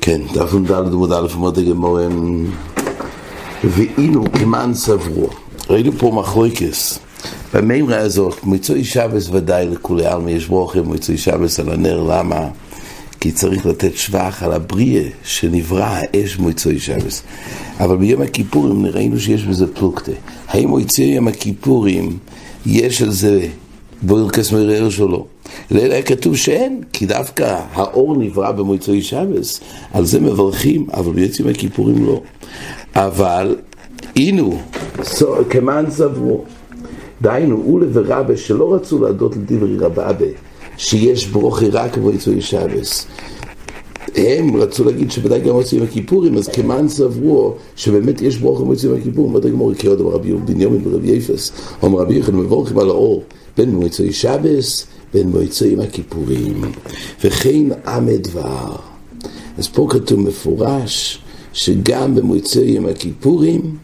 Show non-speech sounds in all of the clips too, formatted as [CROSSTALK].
כן, דף נ"ד עמוד א' עמוד הגמורים ואינו כמען סברו. ראינו פה מחלוקס במימרה הזאת, מיצוי שבס ודאי לכולי עלמא יש ברוכם מיצוי שבס על הנר, למה? כי צריך לתת שבח על הבריאה שנברא האש מיצוי שבס. אבל ביום הכיפורים ראינו שיש בזה פלוקטה האם מיצוי יום הכיפורים יש על זה ברכס מרער שלו אלא כתוב שאין, כי דווקא האור נברא במועצוי שבס, על זה מברכים, אבל ביוצאים הכיפורים לא. אבל, אינו, כמען סברו, דהיינו, אולה ורבה שלא רצו להדות לדברי רבבה, שיש ברוכי רק במועצוי שבס. הם רצו להגיד שבוודאי גם מוצאים הכיפורים, אז כמען סברו שבאמת יש ברוך במוצאים הכיפורים, מה תגמור כי עוד רבי בנימין ורבי יפס, אומר רבי יחד מבורכים על האור בין במוצאי שבס בין מועצים הכיפורים, וכן עמד דבר. אז פה כתוב מפורש שגם במועצים הכיפורים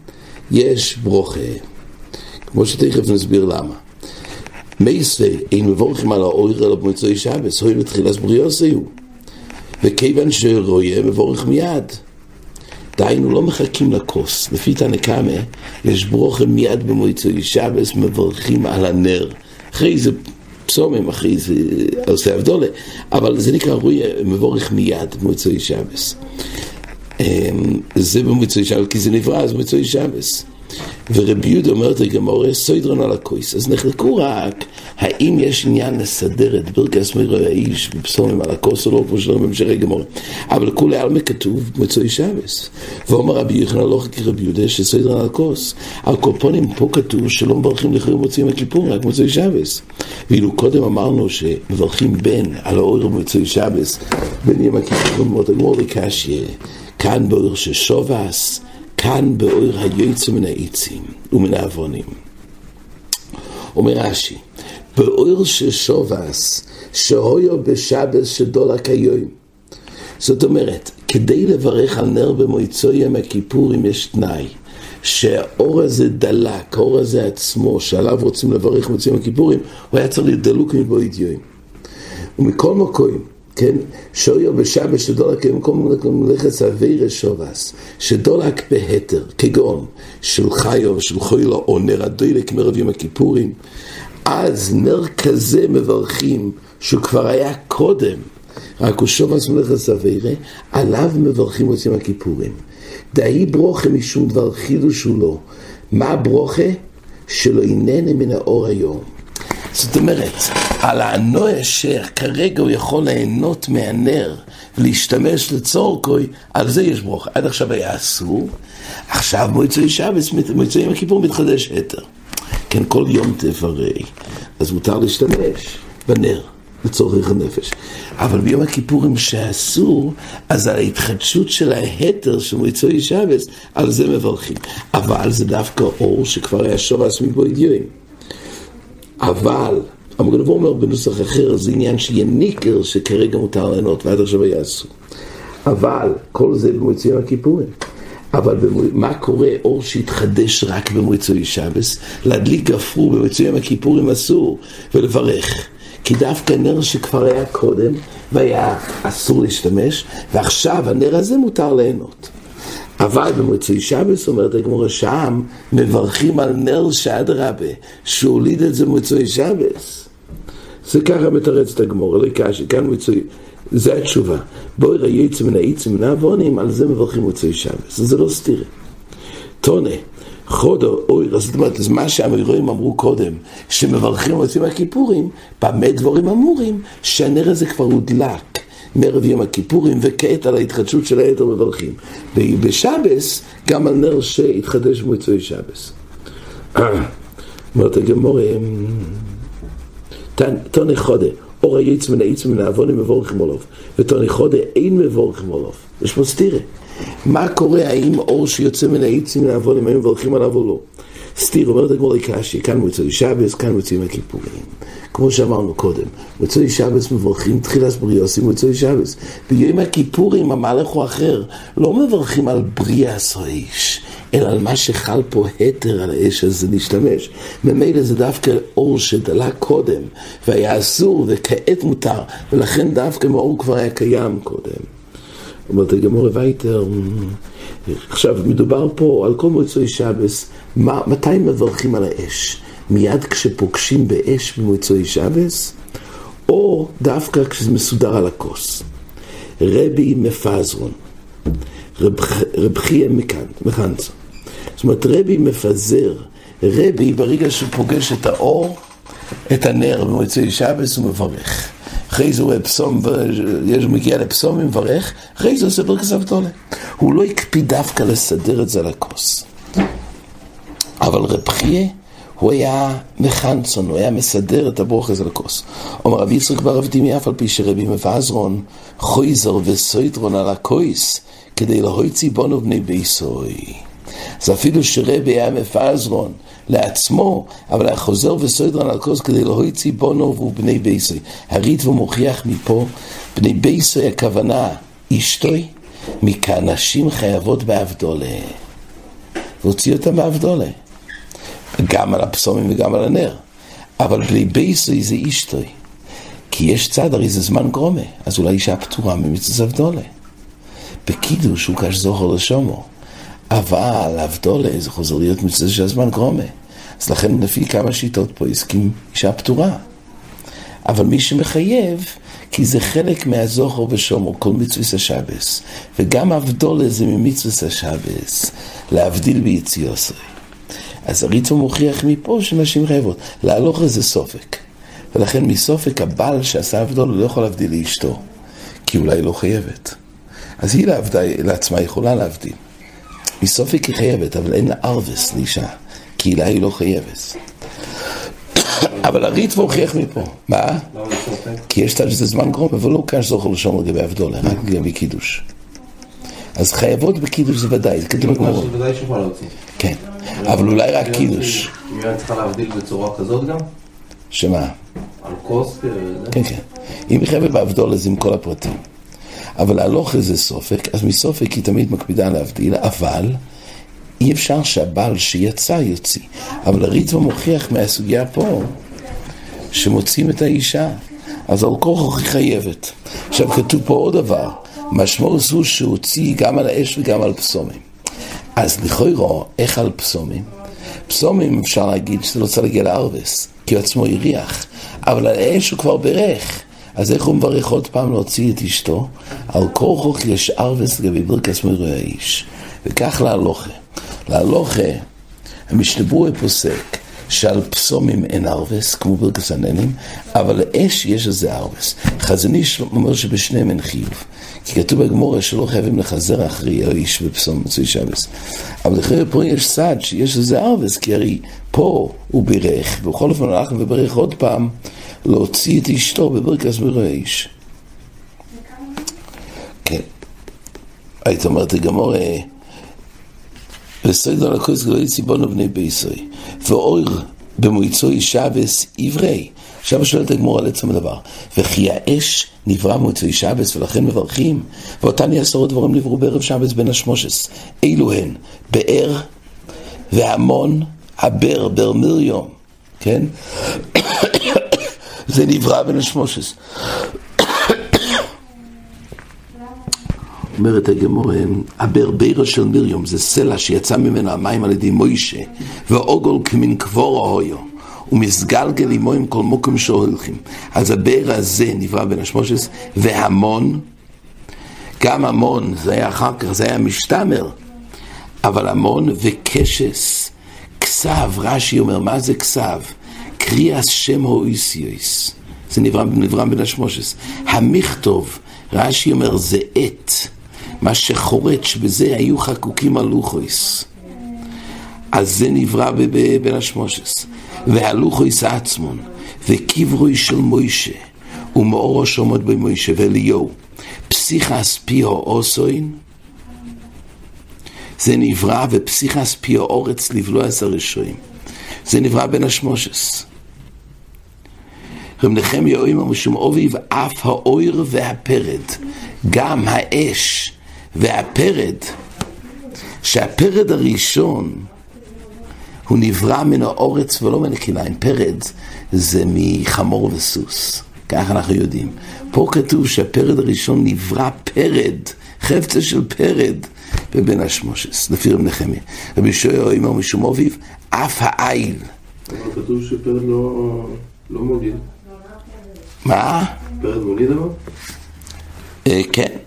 יש ברוכה, כמו שתכף נסביר למה. מייסה אין מבורכים על האויר אלא במועצי שבס, הוי בתחילת בריאוס היו. וכיוון שרואה מבורך מיד. דהיינו לא מחכים לכוס, לפי תנקמה יש ברוכה מיד במועצי שבס, מברכים על הנר. אחרי זה פסומים, אחי, זה עושה אבדולה, אבל זה נקרא רוי מבורך מיד במוצאי שבס. זה במוצאי שבס, כי זה נברא, אז במוצאי שבס. ורבי יהודה אומרת לגמורה, סוידרון על הכויס. אז נחלקו רק האם יש עניין לסדר את ברכס מירו האיש בפסומים על הכוס או לא, כמו שלא במשך גמורה. אבל כולי עלמא כתוב מצוי שבס. ואומר רבי יוחנן לא חכי רבי יהודה שסוידרון על הכוס. על קופונים פה כתוב שלא מברכים לכם מוצאים הכיפור, רק מצוי שבס. ואילו קודם אמרנו שמברכים בן על האור במצוי שבס, בין יום הכיפור ומות הגמור לקשיה, כאן באור ששובס, כאן באור היועץ מן העצים ומן העוונים. אומר רש"י, באור ששובס, שהויו בשבס שדולק היום. זאת אומרת, כדי לברך על נר במועצו יום הכיפורים יש תנאי. שהאור הזה דלק, האור הזה עצמו, שעליו רוצים לברך מוצאים הכיפורים, הוא היה צריך להיות דלוק מבועית יום. ומכל מקום, כן, שויו בשבת שדולק במקום מלאכת סבירה שובס, שדולק בהתר, כגון של חיו של חוילו או נר הדולק מרב יום הכיפורים, אז נר כזה מברכים שהוא כבר היה קודם, רק הוא שובס מלאכת סבירה, עליו מברכים מוצאים הכיפורים. דאי ברוכה משום דבר חידוש הוא לא. מה ברוכה? שלא איננה מן האור היום. זאת אומרת, על הנוי אשר כרגע הוא יכול ליהנות מהנר ולהשתמש לצורכוי, על זה יש ברוך. עד עכשיו היה אסור, עכשיו מועצוי שבס, מועצוי יום הכיפור מתחדש היתר. כן, כל יום תברי, אז מותר להשתמש בנר. לצורך הנפש. אבל ביום הכיפורים שאסור, אז על ההתחדשות של ההתר של מועצוי שבס, על זה מברכים. אבל זה דווקא אור שכבר היה שובס מבועד יום. אבל, המגנבו אומר בנוסח אחר, זה עניין שיהיה ניקר שכרגע מותר ליהנות, ועד עכשיו אסור. אבל, כל זה במועצוי הכיפורים. אבל במו... מה קורה אור שהתחדש רק במועצוי שבס? להדליק גפרור במועצוי יום הכיפורים אסור, ולברך. כי דווקא נר שכבר היה קודם והיה אסור להשתמש, ועכשיו הנר הזה מותר ליהנות. אבל במוצאי שבס, אומרת הגמורה שם, מברכים על נר שאדרבה, שהוליד את זה במוצאי שבס. זה ככה מתרץ את הגמורה, לקשי, כאן מוצאי, זה התשובה. בואי ראי עצם מן העצם מן העוונים, על זה מברכים מוצאי שבס. זה לא סתירה. טונה. חודו, אוי, זאת אומרת, מה שהאמירואים אמרו קודם, שמברכים ועושים הכיפורים, במה דבורים אמורים, שהנר הזה כבר הודלק מערב יום הכיפורים, וכעת על ההתחדשות של היתר מברכים. ובשבס, גם על נר שהתחדש במוצאי שבס. [CLEARS THROAT] אומרת הגמורה, תוני חודה, אור היץ מן היץ מן העוונים מבורך מולוב, ותוני חודה אין מבורך מולוב. יש פה סתירה. מה קורה, האם אור שיוצא מן העצים לעבוד, אם היו מברכים עליו או לא? סתיר, אומרת הגמור לקשי, כאן מוצאי שבס, כאן מוצאים הכיפורים. כמו שאמרנו קודם, מוצאי שבס מברכים תחילת בריאוסים מוצאי שבס. ביום הכיפורים המלך הוא אחר, לא מברכים על בריאס האיש, אלא על מה שחל פה התר על האש הזה להשתמש. ממילא זה דווקא אור שדלה קודם, והיה אסור וכעת מותר, ולכן דווקא מאור כבר היה קיים קודם. אומרת הגמור וייטר, עכשיו מדובר פה על כל מוצאי שבס, מתי מברכים על האש? מיד כשפוגשים באש במוצאי שבס, או דווקא כשזה מסודר על הכוס. רבי מפזרון, רב חייה מקנצו. זאת אומרת, רבי מפזר, רבי ברגע שהוא פוגש את האור, את הנר במוצאי שבס הוא מברך. אחרי זה הוא פסום, הוא מגיע לפסום ומברך, אחרי זה הוא עושה ברכס אבטולה. הוא לא הקפיד דווקא לסדר את זה על הכוס. אבל רב חייה הוא היה מחנצון, הוא היה מסדר את הברוך הזה לכוס. אומר רבי יצחק בר אבדימי אף על פי שרבי מבעזרון חויזר וסויטרון על הכויס כדי להויצי בונו בני ביסוי. אז אפילו שרבי היה מפעזרון לעצמו, אבל היה חוזר וסויטרון על הכוס כדי להויצי בונו ובני ביסוי. הריט ומוכיח מפה, בני ביסוי הכוונה אשתוי, מכאן נשים חייבות באבדולה. והוציא אותם באבדולה. גם על הפסומים וגם על הנר. אבל בלי בייסוי זה אישתוי. כי יש צד, הרי זה זמן גרומה, אז אולי אישה פטורה ממצווה אבדולה. בקידוש הוא קש זוכר לשומו. אבל אבדולה זה חוזר להיות מצווה של הזמן גרומה. אז לכן לפי כמה שיטות פה הסכים אישה פטורה. אבל מי שמחייב, כי זה חלק מהזוכר ושומו, כל מצווה השבס. וגם אבדולה זה ממצווה השבס, להבדיל ביציאוסרי. אז הריצו מוכיח מפה שנשים חייבות. להלוך איזה סופק. ולכן מסופק הבעל שעשה עבדו לא יכול להבדיל לאשתו, כי אולי לא חייבת. אז היא לעבדה, לעצמה יכולה להבדיל. מסופק היא חייבת, אבל אין לה ארווס לאישה, כי אולי היא לא חייבת. [COUGHS] אבל הריץ מוכיח מפה. מה? כי יש שזה זמן גרום, אבל לא כאן זוכר לשון לגבי עבדולה, רק לגבי קידוש. אז חייבות בקידוש זה ודאי, זה כתוב בגמרא. כן. אבל אולי רק קידוש. היא צריכה להבדיל בצורה כזאת גם? שמה? על כוס? כן, כן. אם היא חייבת באבדול אז עם כל הפרטים. אבל להלוך איזה סופק, אז מסופק היא תמיד מקפידה להבדיל, אבל אי אפשר שהבעל שיצא יוציא. אבל הריטב"א מוכיח מהסוגיה פה, שמוצאים את האישה, אז על כוח היא חייבת. עכשיו כתוב פה עוד דבר, משמעות זו שהוציא גם על האש וגם על פסומים. אז לכאורה, איך על פסומים? פסומים אפשר להגיד שזה לא צריך להגיע לארווס, כי הוא עצמו הריח, אבל על האש הוא כבר ברך. אז איך הוא מברך עוד פעם להוציא את אשתו? על כורחוך יש ארווס לגבי ברכס מרוי האיש. וכך להלוכה. להלוכה, המשתברוי פוסק שעל פסומים אין ארווס, כמו ברכס הננים, אבל לאש יש איזה ארווס. חזוניש אומר שבשניהם אין חיוב. כי כתוב בגמורה שלא חייבים לחזר אחרי האיש בפסום מצוי שבס. אבל אחרי פה יש סד שיש איזה ארווס, כי הרי פה הוא בירך, ובכל אופן הלך וברך עוד פעם להוציא את אשתו בברכס ברוי האיש. כן. היית אומרת לגמורה, וסוידו על הכוס גלוי ציבונו בני ביסוי, ואור במועצוי שבס עברי. עכשיו שואלת הגמור על עצם הדבר. וכי האש נברא מוצאי שבס ולכן מברכים, ואותן עשרות דברים נבראו בערב שבס בין השמושס. אילו הן? באר והמון, הבר, בר מיליום, כן? [COUGHS] זה נברא בין השמושס. אומרת הגמור, הברברה של מיליום זה סלע שיצא ממנו המים על ידי מוישה, ואוגול כמין קבורו הויו. ומסגלגל עמו עם כל מוקם שהולכים. אז הבאר הזה נברא בין השמושס, והמון, גם המון, זה היה אחר כך, זה היה משתמר, אבל המון וקשס, כסב, רש"י אומר, מה זה כסב? קריאס שם הויסיוס, זה נברא, נברא בין השמושס. המכתוב, רש"י אומר, זה עט, מה שחורט, שבזה היו חקוקים הלוחויס. אז זה נברא בין השמושס. והלוכויס עצמון, וקברוי של מוישה, ומאורו שומות במוישה ואליהו, פסיכס פיו אוסוין, זה נברא ופסיכס פיו אורץ לבלוע את הרשועים. זה נברא בין השמושס. רב נחמיה אומר משום אביו אף האור והפרד, גם האש והפרד, שהפרד הראשון הוא נברא מן הארץ ולא מן הכלאיים. פרד זה מחמור וסוס, כך אנחנו יודעים. פה כתוב שהפרד הראשון נברא פרד, חפצה של פרד, בבין השמשות, לפי רב נחמיה. רבי יאשיה אומר משום אביו, אף העיל. כתוב שפרד לא, לא מוליד. מה? פרד מוליד אבל? אה, כן.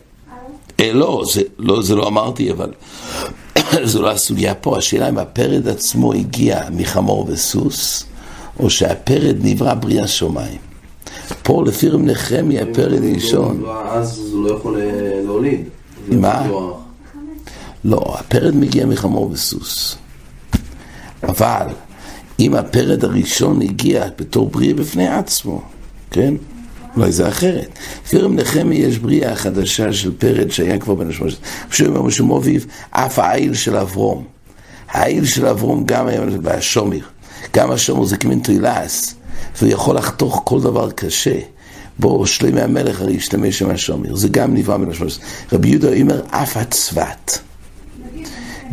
אה, לא, זה, לא, זה לא אמרתי, אבל [COUGHS] זו לא הסוגיה פה. השאלה אם הפרד עצמו הגיע מחמור וסוס, או שהפרד נברא בריאה שמיים. פה לפי רב נחמיה, הפרד הוא ראשון. לא- אז הוא לא יכול אה, להוליד. מה? לא- לא, הפרד מגיע מחמור וסוס. אבל אם הפרד הראשון הגיע בתור בריאה בפני עצמו, כן? אולי זה אחרת. לפי רב נחמיה יש בריאה חדשה של פרד שהיה כבר בן השמונה. פשוט אומר משום אביב, אף העיל של אברום. העיל של אברום גם היה בשומר. גם השומר זה כמין תוילס, והוא יכול לחתוך כל דבר קשה. בו שלמי המלך הרי השתמש עם השומר. זה גם נברא מן השמונה. רבי יהודה אומר, אף הצבת.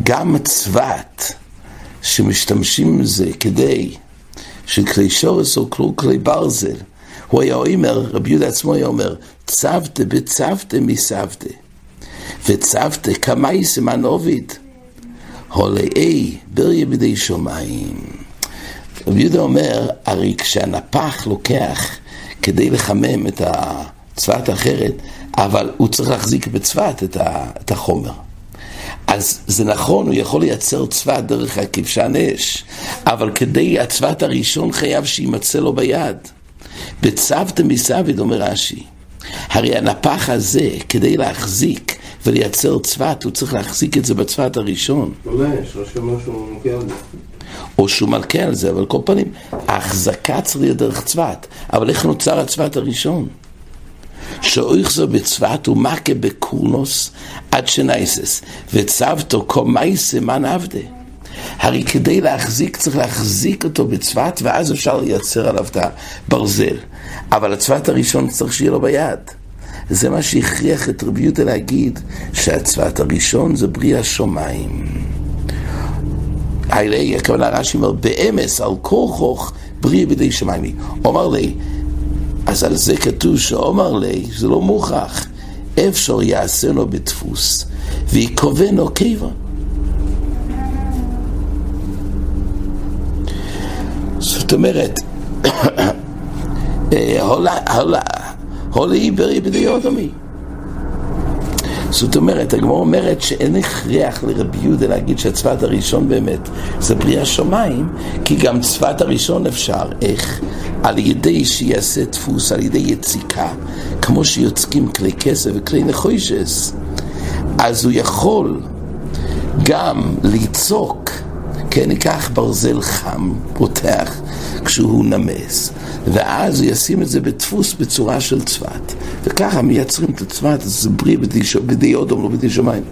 גם הצבת שמשתמשים בזה כדי שכלי שורס או כלי ברזל, הוא היה אומר, רבי יהודה עצמו היה אומר, צבתה בצבתה מסבתה, וצבתה כמאי סימן עוביד, הולאי בריה בידי שמיים. רבי יהודה אומר, הרי כשהנפח לוקח כדי לחמם את הצבת האחרת, אבל הוא צריך להחזיק בצבת את החומר. אז זה נכון, הוא יכול לייצר צבת דרך הכבשן אש, אבל כדי הצבת הראשון חייב שיימצא לו ביד. בצוותא מסביד, אומר רש"י, הרי הנפח הזה, כדי להחזיק ולייצר צבת, הוא צריך להחזיק את זה בצבת הראשון. יודע, יש רש"י אומר שהוא מוכה על זה. או שהוא מלכה על זה, אבל כל פנים, ההחזקה צריך להיות דרך צבת. אבל איך נוצר הצבת הראשון? שאויך זו בצבת ומכה בקורנוס עד שנייסס, וצוותו קומייסה מן עבדה. הרי כדי להחזיק, צריך להחזיק אותו בצבת, ואז אפשר לייצר עליו את הברזל. אבל הצבת הראשון צריך שיהיה לו ביד. זה מה שהכריח את רבי יהודה להגיד שהצבת הראשון זה בריאה שמיים. הרי הכוונה רש"י אומר, באמס על כורחוך בריא בידי שמיים. אומר לי, אז על זה כתוב שאומר לי, זה לא מוכרח, אפשר יעשנו בדפוס, ויקובנו קיבה. אומרת, אה, בריא בידי אודמי. זאת אומרת, הגמרא אומרת שאין הכרח לרבי יהודה להגיד שהצבת הראשון באמת זה בריאה שמיים, כי גם צבת הראשון אפשר, איך? על ידי שיעשה דפוס, על ידי יציקה, כמו שיוצקים כלי כסף וכלי נחושס, אז הוא יכול גם ליצוק, כן, ניקח ברזל חם, פותח, כשהוא נמס, ואז הוא ישים את זה בדפוס בצורה של צבת, וככה מייצרים את הצבת, זה בריא בידי אודום, לא בידי שמיים.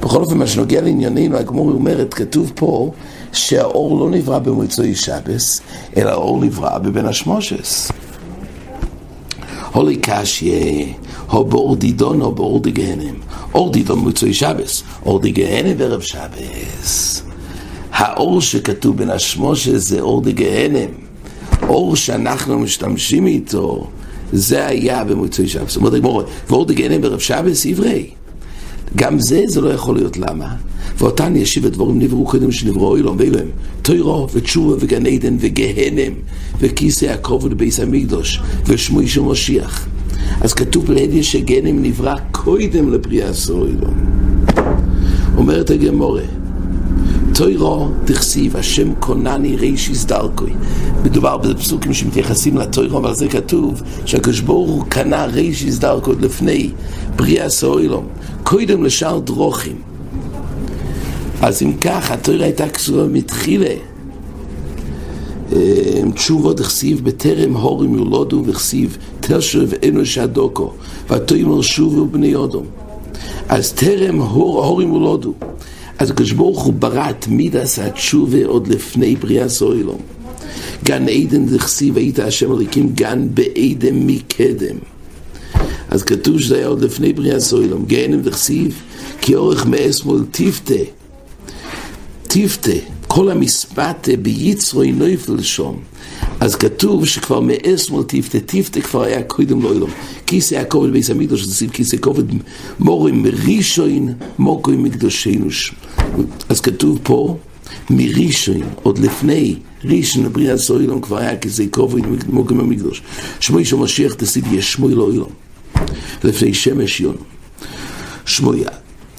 בכל אופן, מה שנוגע לענייננו, הגמור אומרת, כתוב פה שהאור לא נברא במוצאי שבס, אלא האור נברא בבן השמושס. הולי קשיה, הו באור דידון או באור דגהנם. אור דידון במוצאי שבס, אור דגהנם בערב שבס. האור שכתוב בין השמושס זה אור דגהנם. אור שאנחנו משתמשים איתו, זה היה במוצאי שבס. אומרת, הגמור, ואור דגהנם בערב שבס עברי. גם זה, זה לא יכול להיות למה. ואותן ישיב הדבורים נבראו קודם שנבראו אילום ואילם. תוירו ותשובה וגן עדן וגהנם וכיסא הכובד בייס המקדוש ושמוי של משיח. אז כתוב להדיה שגהנם נברא קודם לבריאה סוילום. אומרת הגמורה, תוירו תכסיב, השם קונני רישיס דרכוי. מדובר בפסוקים שמתייחסים לתוירו, אבל זה כתוב שהקדוש ברוך הוא קנה רישיס דרכוי עוד לפני בריאה סוילום, קודם לשאר דרוכים. אז אם כך, התוירה הייתה כתובה מתחילה. אה, תשובות הכסיב בטרם הורים יולודו וכסיב תשב אנוש הדוקו ותאמר שובו בני אודום אז טרם הור, הורים יולודו אז הקדוש ברוך הוא ברא את מידס התשובה עוד לפני בריאה סוילום. גן עדן דכסיב היית השם הליקים גן בעדן מקדם. אז כתוב שזה היה עוד לפני בריאה סוילום. גהנם דכסיב כי אורך מאס מול תפתה טיפטה, כל המספתה ביצרוי נויפל שום. אז כתוב שכבר מאסמול טיפטה, טיפטה כבר היה קודם לאילום. כיסא היה כובד ביס המקדוש, זה כיסא כובד מורים מראשון, מוקוי מקדושינוש. אז כתוב פה, מראשון, עוד לפני ראשון לבריאת סוילום כבר היה כיסא כובד מוקוי מקדוש. שמוי של משיח תסיד שמוי לאילום. לפני שמש יון. שמויה,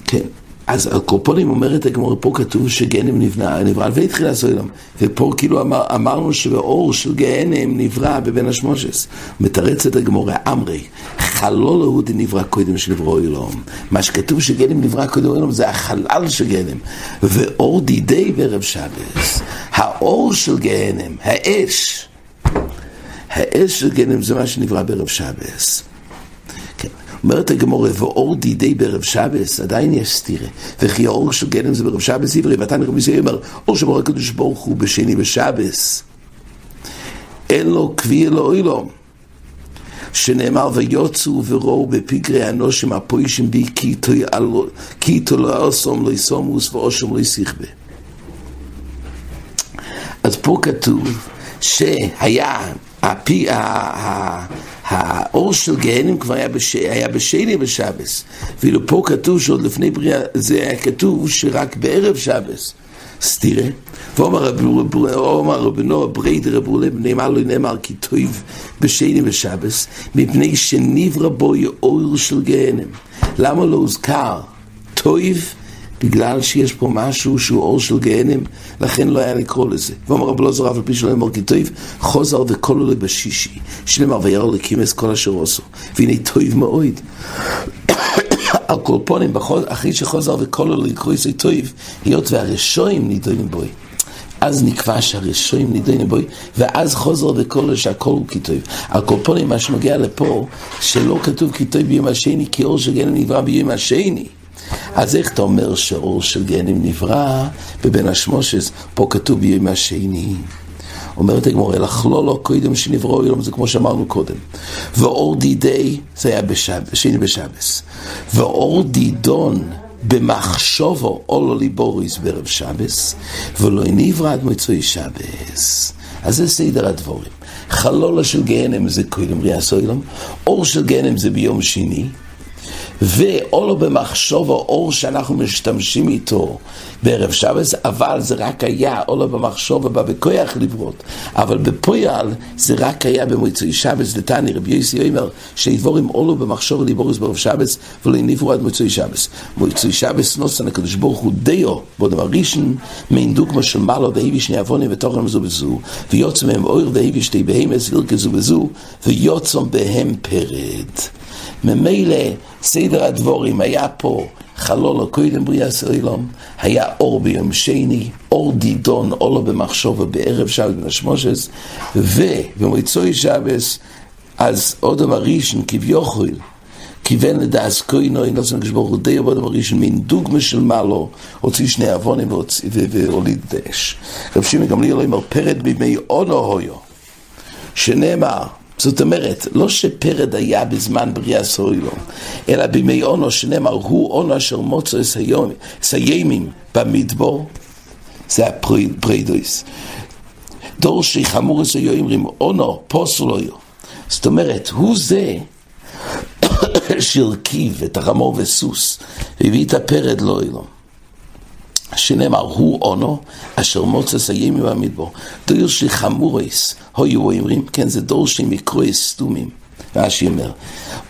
כן. אז על קורפונים אומרת הגמור, פה כתוב שגנם נבנה, נברא על והתחיל הסוילם. ופה כאילו אמר, אמרנו שבאור של גנם נברא בבין השמושס. מתרצת הגמור, אמרי, חלול הוא דנברא קודם שנבראו אילום. מה שכתוב שגנם נברא קודם אילום זה החלל של גנם. ואור דידי בערב שבס, האור של גנם, האש. האש של גנם זה מה שנברא בערב שבס. אומרת הגמורה, ואור דידי בערב שבס, עדיין יש סתירה. וכי האור של גנם זה בערב שבס עברי, ואתה נראה מזה אומר, אור שמור הקדוש ברוך הוא בשני בשבס. אין לו קביע לאוילום. שנאמר ויוצאו וראו בפגרי אנושים הפוישים בי כי איתו לא אסום לא יסומוס ואושם לא יסיכבה. אז פה כתוב שהיה הפי, האור של גהנם כבר היה, בש... היה בשני בשבס, ואילו פה כתוב שעוד לפני בריאה, זה היה כתוב שרק בערב שבס. סתירה. ואומר רבנו ברייד רבו לב נאמר לו נאמר כי טויב בשני בשבס, מפני שנברא בו אור של גהנם. למה לא הוזכר טויב? בגלל שיש פה משהו שהוא אור של גהנם, לכן לא היה לקרוא לזה. ואומר רב אלעזר אף על פי שלא אמר כי טוב, חוזר וכל עולה בשישי, שנאמר וירא לקימס כל אשר עשו, והנה טוב מאוד. על כל פונים, אחרי שחוזר וכל עולה לקרוא איזה טוב, היות והרשועים נידונים בוי. אז נקבע שהרשועים נידונים בוי, ואז חוזר וכל שהכל הוא כי טוב. על כל פונים, מה שנוגע לפה, שלא כתוב כי טוב ביום השני, כי אור של גהנם נברא ביום השני. אז איך אתה אומר שאור של גנים נברא בבין השמושס? פה כתוב ביום השני. אומרת הגמור, אלא כלולו קודם שנבראו יום, זה כמו שאמרנו קודם. ואור דידי, זה היה בשב, שני בשבס. ואור דידון במחשובו אולו ליבוריס בערב שבס, ולא נברא עד מוצאי שבס. אז זה סדר הדבורים. חלולה של גהנם זה קודם ריאה סוילום, אור של גהנם זה ביום שני, ואולו במחשוב האור שאנחנו משתמשים איתו בערב שבס, אבל זה רק היה אולו במחשוב ובא בכוח לברות, אבל בפועל זה רק היה במועצוי שבס, דתני רבי יוסי אומר, שידבורים אולו במחשוב וליבורס בערב שבס, ולא הניבו עד מועצוי שבס. מועצוי שבס נוסן הקדוש ברוך הוא דיו, בודם הראשון, מעין דוגמה של מעלו והביא שני עוונים ותוכן זו בזו, ויוצא מהם אויר והביא שתי בהמס וירכזו בזו, ויוצא בהם פרד. ממילא סדר הדבורים היה פה חלולו קודם בריאה סוילום, היה אור ביום שני, אור דידון, אולו במחשוב בערב שבת בן השמושס, ובמועצוי שבס, אז אודם הראשון כביכול, כיוון לדעס כהנו, נוסן כשברוך הוא די עבוד הראשון, מין דוגמה של מעלו, הוציא שני עוונים והוליד דש. רב שמעון גמליאל אומר, פרד בימי אונו הויו, שנאמר, זאת אומרת, לא שפרד היה בזמן בריאה סוילו, אלא בימי אונו שנאמר, הוא אונו אשר מוצו סיימים במדבור, זה הפרידויס. דור שחמור סיימים, אונו פוסלויו. זאת אומרת, הוא זה [COUGHS] שהרכיב את החמור וסוס, והביא את הפרד לא אילו. שנאמר, הוא אונו, אשר מוצא הימים במדבור. דור של חמורס, היו אומרים, כן, זה דור של מקרואי סתומים. רש"י אומר,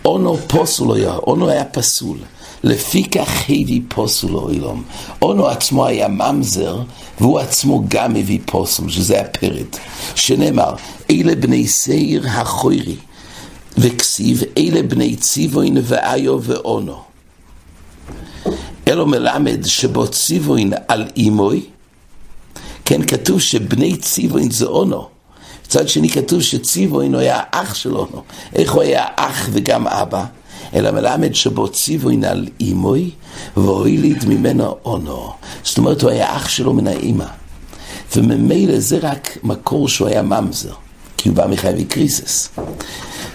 אונו פוסול היה, אונו היה פסול. לפי כך הביא פוסול אוילום. אונו עצמו היה ממזר, והוא עצמו גם הביא פוסול, שזה הפרד. שנאמר, אלה בני שעיר החוירי, וכסיב, אלה בני ציווין ואיו ואונו. אלו מלמד שבו ציווין על אימוי, כן כתוב שבני ציווין זה אונו. מצד שני כתוב שציווין היה אח של אונו. איך הוא היה אח וגם אבא? אלא מלמד שבו ציווין על אימוי, והוליד ממנו אונו. זאת אומרת, הוא היה אח שלו מן האימא. וממילא זה רק מקור שהוא היה ממזר, כי הוא בא מחייבי קריסס.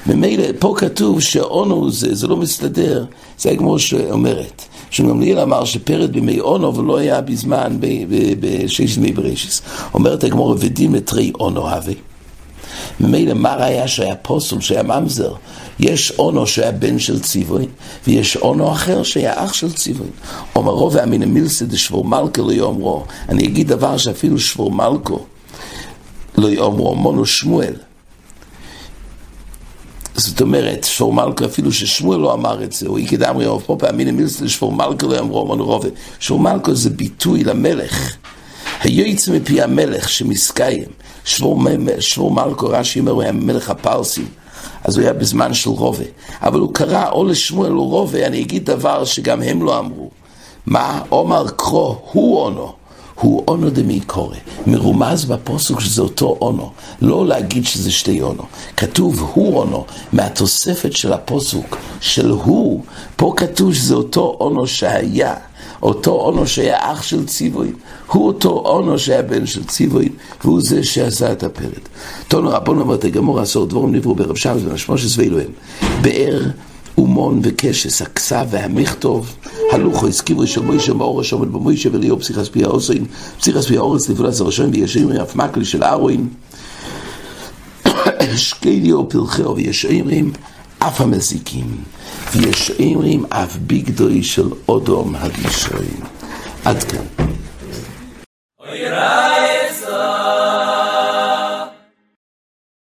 ממילא, פה כתוב שאונו זה, זה לא מסתדר, זה כמו שאומרת. רשום גמליאל אמר שפרד בימי אונו ולא היה בזמן בשש ימי בראשיס. אומרת הגמור ודין לתרי אונו הווה. ממילא מה ראיה שהיה פוסל, שהיה ממזר? יש אונו שהיה בן של ציווי, ויש אונו אחר שהיה אח של ציווי. אומרו ואמינא מילסא דשבור מלכו לא יאמרו. אני אגיד דבר שאפילו שבור מלכו לא יאמרו, מונו שמואל. זאת אומרת, שבור מלכו, אפילו ששמואל לא אמר את זה, או איקד אמרי אוף פה פעמין מילסא דשבור מלכו לא יאמרו, מונו רובה. שבור מלכו זה ביטוי למלך. היועץ מפי המלך שמסקיים, שבור, שבור מלכו, רש"י אומר, הוא היה מלך הפרסים. אז הוא היה בזמן של רובה. אבל הוא קרא או לשמואל או רובה, אני אגיד דבר שגם הם לא אמרו. מה? עומר קרו, הוא אונו. הוא אונו דמי קורא. מרומז בפוסק שזה אותו אונו. לא להגיד שזה שתי אונו. כתוב הוא אונו, מהתוספת של הפוסק של הוא. פה כתוב שזה אותו אונו שהיה. אותו אונו שהיה אח של ציוויים, הוא אותו אונו שהיה בן של ציוויים, והוא זה שעשה את הפרד. תונו רבון אמרת גמור עשור דבורים נבראו ברב שמש ומשמושס ואלוהים. באר אומון וקשס, הכסף והמכתוב, הלוכו הזכירו של מוישה מאורש שעומד במוישה וליאור פסיכס פי האוסרים, פסיכס פי האורץ לפעולת זרשון וישעים אף מקלי של ארוין, שקליו פלחהו וישעים אף המזיקים. ויש אומרים אף ביגדוי של אודום הגישורים. עד כאן.